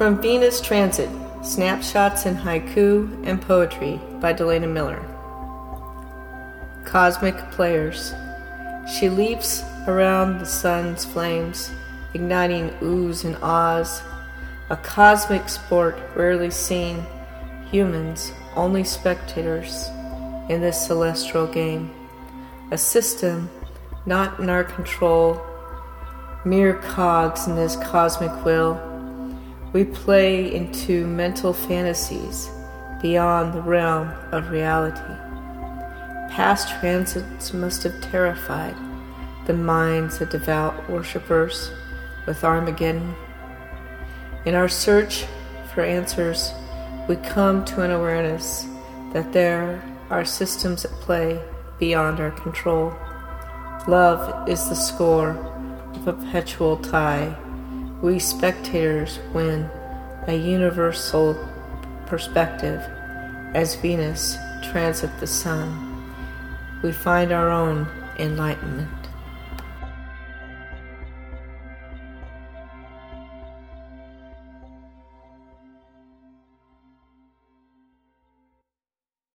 From Venus Transit Snapshots in Haiku and Poetry by Delana Miller. Cosmic Players. She leaps around the sun's flames, igniting oohs and ahs. A cosmic sport rarely seen, humans only spectators in this celestial game. A system not in our control, mere cogs in this cosmic wheel we play into mental fantasies beyond the realm of reality. Past transits must have terrified the minds of devout worshippers with Armageddon. In our search for answers, we come to an awareness that there are systems at play beyond our control. Love is the score, a perpetual tie we spectators win a universal perspective as Venus transit the sun. We find our own enlightenment.